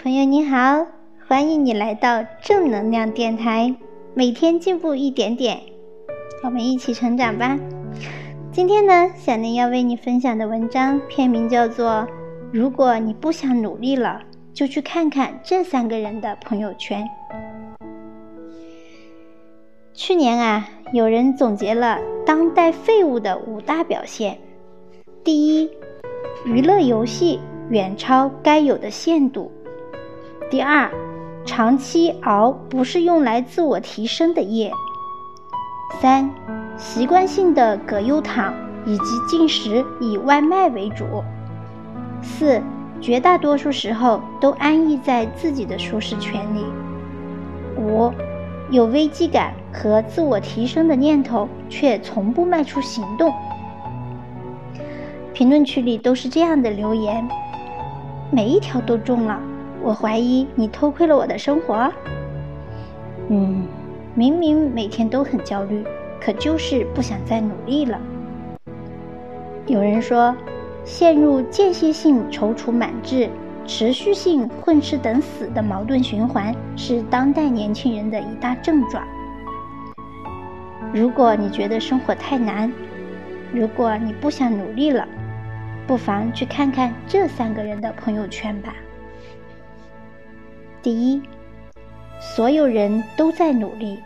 朋友你好，欢迎你来到正能量电台，每天进步一点点，我们一起成长吧。今天呢，小林要为你分享的文章片名叫做《如果你不想努力了，就去看看这三个人的朋友圈》。去年啊，有人总结了当代废物的五大表现：第一，娱乐游戏远超该有的限度。第二，长期熬不是用来自我提升的夜。三，习惯性的葛优躺以及进食以外卖为主。四，绝大多数时候都安逸在自己的舒适圈里。五，有危机感和自我提升的念头，却从不迈出行动。评论区里都是这样的留言，每一条都中了。我怀疑你偷窥了我的生活。嗯，明明每天都很焦虑，可就是不想再努力了。有人说，陷入间歇性踌躇满志、持续性混吃等死的矛盾循环，是当代年轻人的一大症状。如果你觉得生活太难，如果你不想努力了，不妨去看看这三个人的朋友圈吧。第一，所有人都在努力，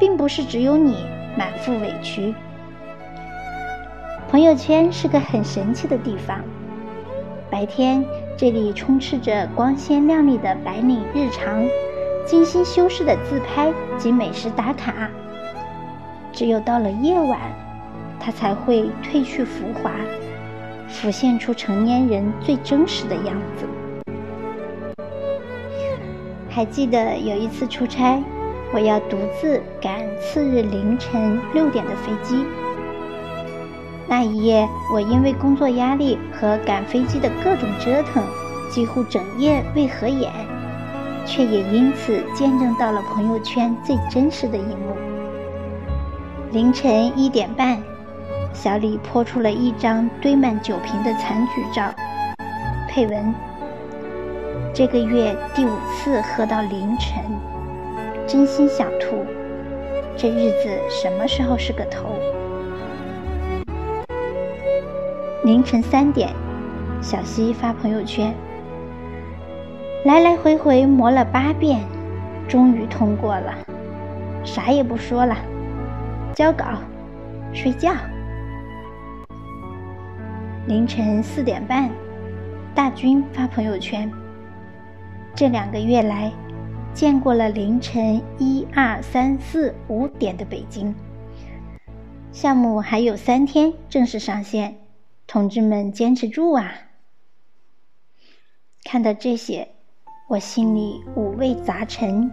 并不是只有你满腹委屈。朋友圈是个很神奇的地方，白天这里充斥着光鲜亮丽的白领日常、精心修饰的自拍及美食打卡，只有到了夜晚，它才会褪去浮华，浮现出成年人最真实的样子。还记得有一次出差，我要独自赶次日凌晨六点的飞机。那一夜，我因为工作压力和赶飞机的各种折腾，几乎整夜未合眼，却也因此见证到了朋友圈最真实的一幕。凌晨一点半，小李泼出了一张堆满酒瓶的残局照，配文。这个月第五次喝到凌晨，真心想吐。这日子什么时候是个头？凌晨三点，小西发朋友圈，来来回回磨了八遍，终于通过了。啥也不说了，交稿，睡觉。凌晨四点半，大军发朋友圈。这两个月来，见过了凌晨一二三四五点的北京。项目还有三天正式上线，同志们坚持住啊！看到这些，我心里五味杂陈，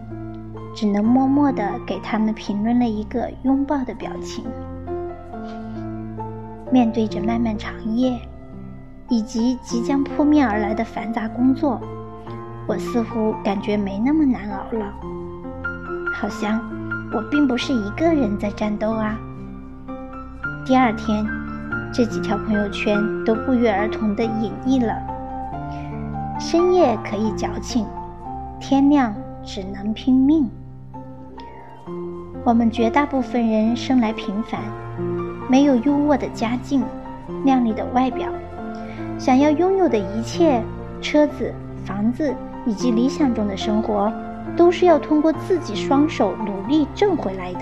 只能默默的给他们评论了一个拥抱的表情。面对着漫漫长夜，以及即将扑面而来的繁杂工作。我似乎感觉没那么难熬了，好像我并不是一个人在战斗啊。第二天，这几条朋友圈都不约而同的隐匿了。深夜可以矫情，天亮只能拼命。我们绝大部分人生来平凡，没有优渥的家境、靓丽的外表，想要拥有的一切——车子、房子。以及理想中的生活，都是要通过自己双手努力挣回来的。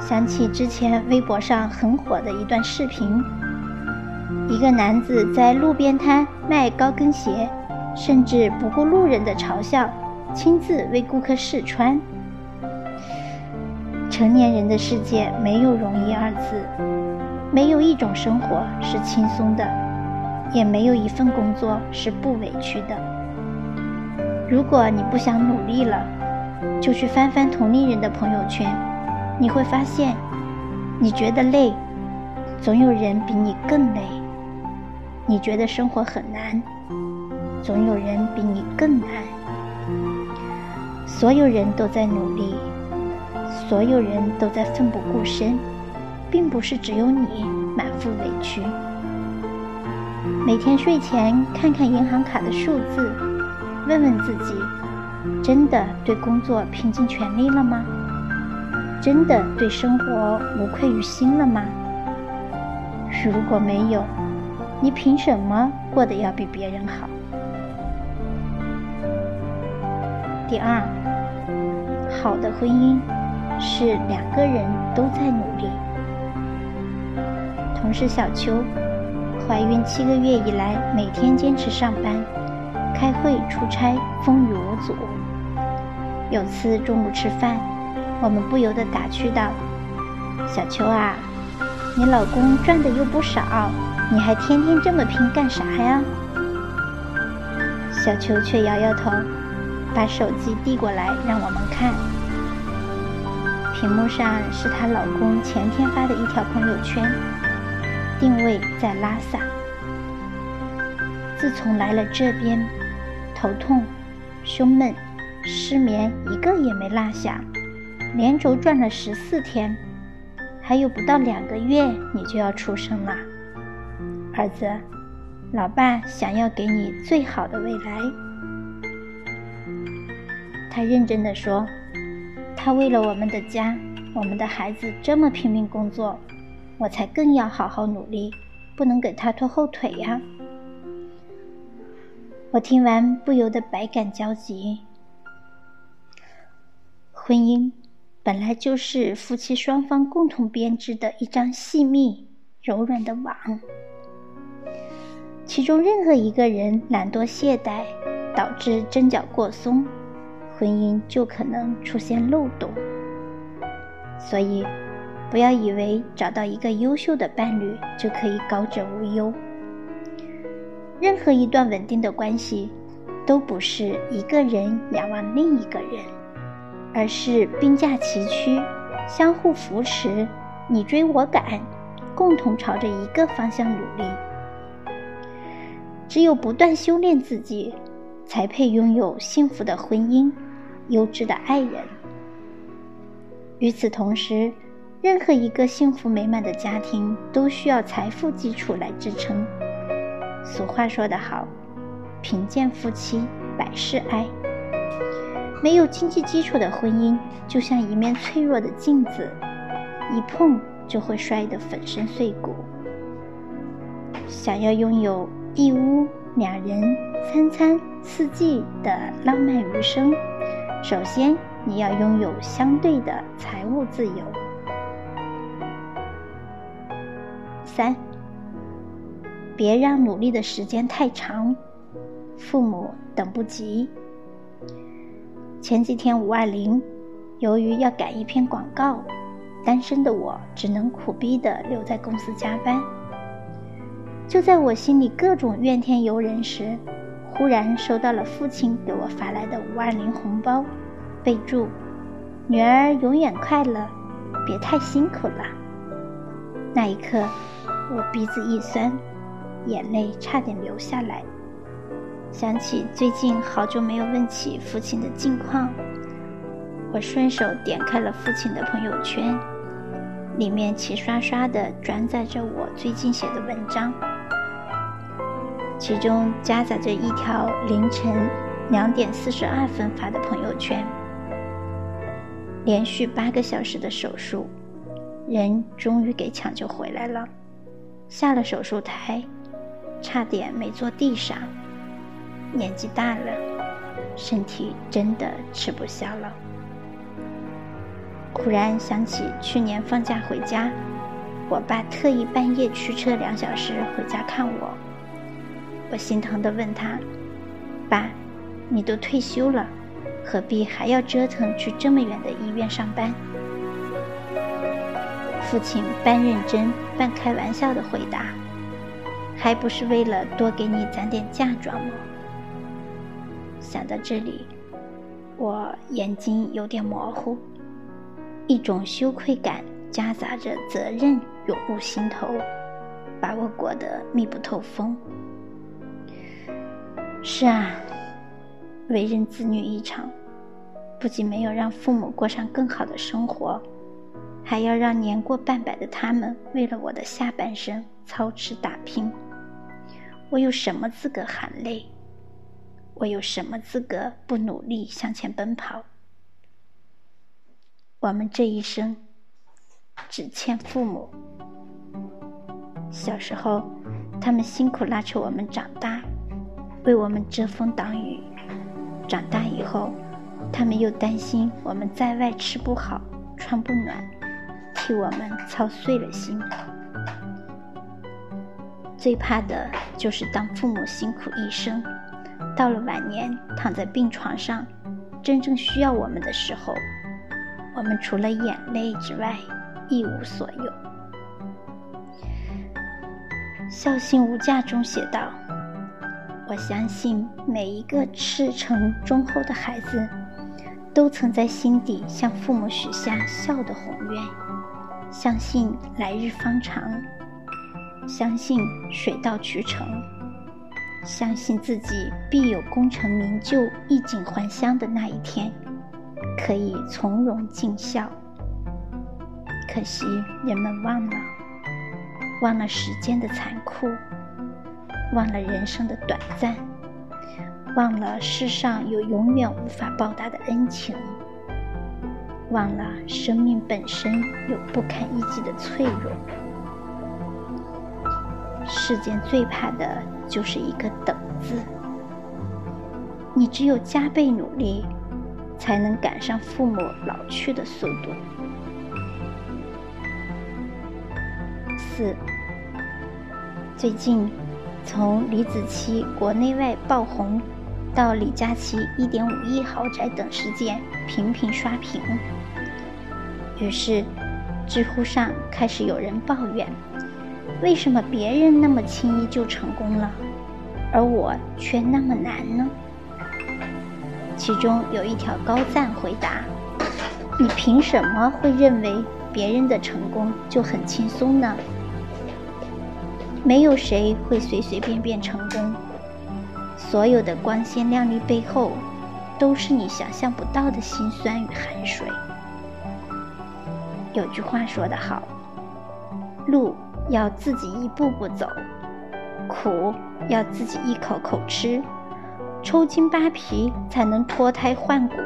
想起之前微博上很火的一段视频，一个男子在路边摊卖高跟鞋，甚至不顾路人的嘲笑，亲自为顾客试穿。成年人的世界没有容易二字，没有一种生活是轻松的。也没有一份工作是不委屈的。如果你不想努力了，就去翻翻同龄人的朋友圈，你会发现，你觉得累，总有人比你更累；你觉得生活很难，总有人比你更难。所有人都在努力，所有人都在奋不顾身，并不是只有你满腹委屈。每天睡前看看银行卡的数字，问问自己：真的对工作拼尽全力了吗？真的对生活无愧于心了吗？如果没有，你凭什么过得要比别人好？第二，好的婚姻是两个人都在努力。同事小秋。怀孕七个月以来，每天坚持上班、开会、出差，风雨无阻。有次中午吃饭，我们不由得打趣道：“小秋啊，你老公赚的又不少，你还天天这么拼干啥呀？”小秋却摇摇头，把手机递过来让我们看。屏幕上是她老公前天发的一条朋友圈。定位在拉萨。自从来了这边，头痛、胸闷、失眠一个也没落下，连轴转了十四天，还有不到两个月你就要出生了，儿子，老爸想要给你最好的未来。他认真的说，他为了我们的家，我们的孩子这么拼命工作。我才更要好好努力，不能给他拖后腿呀！我听完不由得百感交集。婚姻本来就是夫妻双方共同编织的一张细密柔软的网，其中任何一个人懒惰懈怠，导致针脚过松，婚姻就可能出现漏洞。所以。不要以为找到一个优秀的伴侣就可以高枕无忧。任何一段稳定的关系，都不是一个人仰望另一个人，而是并驾齐驱，相互扶持，你追我赶，共同朝着一个方向努力。只有不断修炼自己，才配拥有幸福的婚姻、优质的爱人。与此同时，任何一个幸福美满的家庭都需要财富基础来支撑。俗话说得好，“贫贱夫妻百事哀”。没有经济基础的婚姻，就像一面脆弱的镜子，一碰就会摔得粉身碎骨。想要拥有一屋两人、三餐四季的浪漫余生，首先你要拥有相对的财务自由。三，别让努力的时间太长，父母等不及。前几天五二零，由于要赶一篇广告，单身的我只能苦逼的留在公司加班。就在我心里各种怨天尤人时，忽然收到了父亲给我发来的五二零红包，备注：女儿永远快乐，别太辛苦了。那一刻。我鼻子一酸，眼泪差点流下来。想起最近好久没有问起父亲的近况，我顺手点开了父亲的朋友圈，里面齐刷刷的转载着我最近写的文章，其中夹杂着一条凌晨两点四十二分发的朋友圈：连续八个小时的手术，人终于给抢救回来了。下了手术台，差点没坐地上。年纪大了，身体真的吃不消了。忽然想起去年放假回家，我爸特意半夜驱车两小时回家看我。我心疼地问他：“爸，你都退休了，何必还要折腾去这么远的医院上班？”父亲半认真半开玩笑的回答：“还不是为了多给你攒点嫁妆吗？”想到这里，我眼睛有点模糊，一种羞愧感夹杂着责任涌入心头，把我裹得密不透风。是啊，为人子女一场，不仅没有让父母过上更好的生活。还要让年过半百的他们为了我的下半生操持打拼，我有什么资格喊累？我有什么资格不努力向前奔跑？我们这一生只欠父母。小时候，他们辛苦拉扯我们长大，为我们遮风挡雨；长大以后，他们又担心我们在外吃不好、穿不暖，替我们操碎了心。最怕的就是当父母辛苦一生，到了晚年躺在病床上，真正需要我们的时候。我们除了眼泪之外一无所有。《孝心无价》中写道：“我相信每一个赤诚忠厚的孩子，都曾在心底向父母许下孝的宏愿，相信来日方长，相信水到渠成，相信自己必有功成名就、衣锦还乡的那一天。”可以从容尽孝，可惜人们忘了，忘了时间的残酷，忘了人生的短暂，忘了世上有永远无法报答的恩情，忘了生命本身有不堪一击的脆弱。世间最怕的就是一个“等”字，你只有加倍努力。才能赶上父母老去的速度。四，最近从李子柒国内外爆红，到李佳琦一点五亿豪宅等事件频频刷屏，于是知乎上开始有人抱怨：为什么别人那么轻易就成功了，而我却那么难呢？其中有一条高赞回答：“你凭什么会认为别人的成功就很轻松呢？没有谁会随随便便成功，所有的光鲜亮丽背后，都是你想象不到的辛酸与汗水。”有句话说得好：“路要自己一步步走，苦要自己一口口吃。”抽筋扒皮才能脱胎换骨，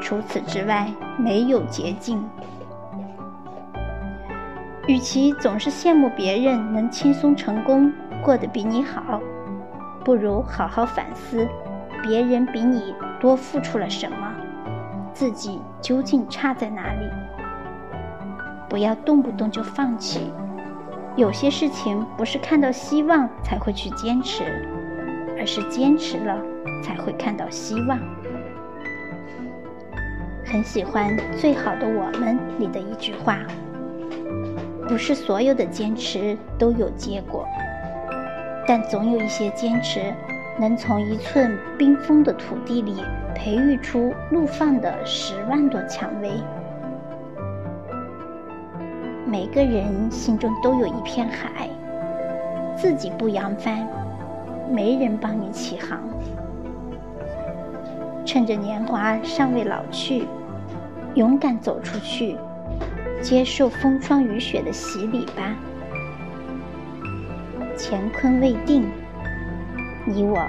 除此之外没有捷径。与其总是羡慕别人能轻松成功，过得比你好，不如好好反思，别人比你多付出了什么，自己究竟差在哪里。不要动不动就放弃，有些事情不是看到希望才会去坚持。而是坚持了，才会看到希望。很喜欢《最好的我们》里的一句话：“不是所有的坚持都有结果，但总有一些坚持，能从一寸冰封的土地里培育出怒放的十万朵蔷薇。”每个人心中都有一片海，自己不扬帆。没人帮你起航，趁着年华尚未老去，勇敢走出去，接受风霜雨雪的洗礼吧。乾坤未定，你我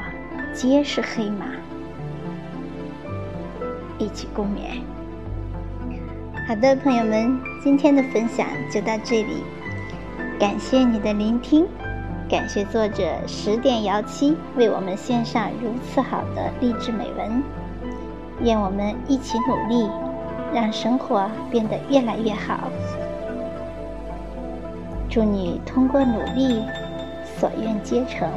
皆是黑马，一起共勉。好的，朋友们，今天的分享就到这里，感谢你的聆听。感谢作者十点摇七为我们献上如此好的励志美文，愿我们一起努力，让生活变得越来越好。祝你通过努力，所愿皆成。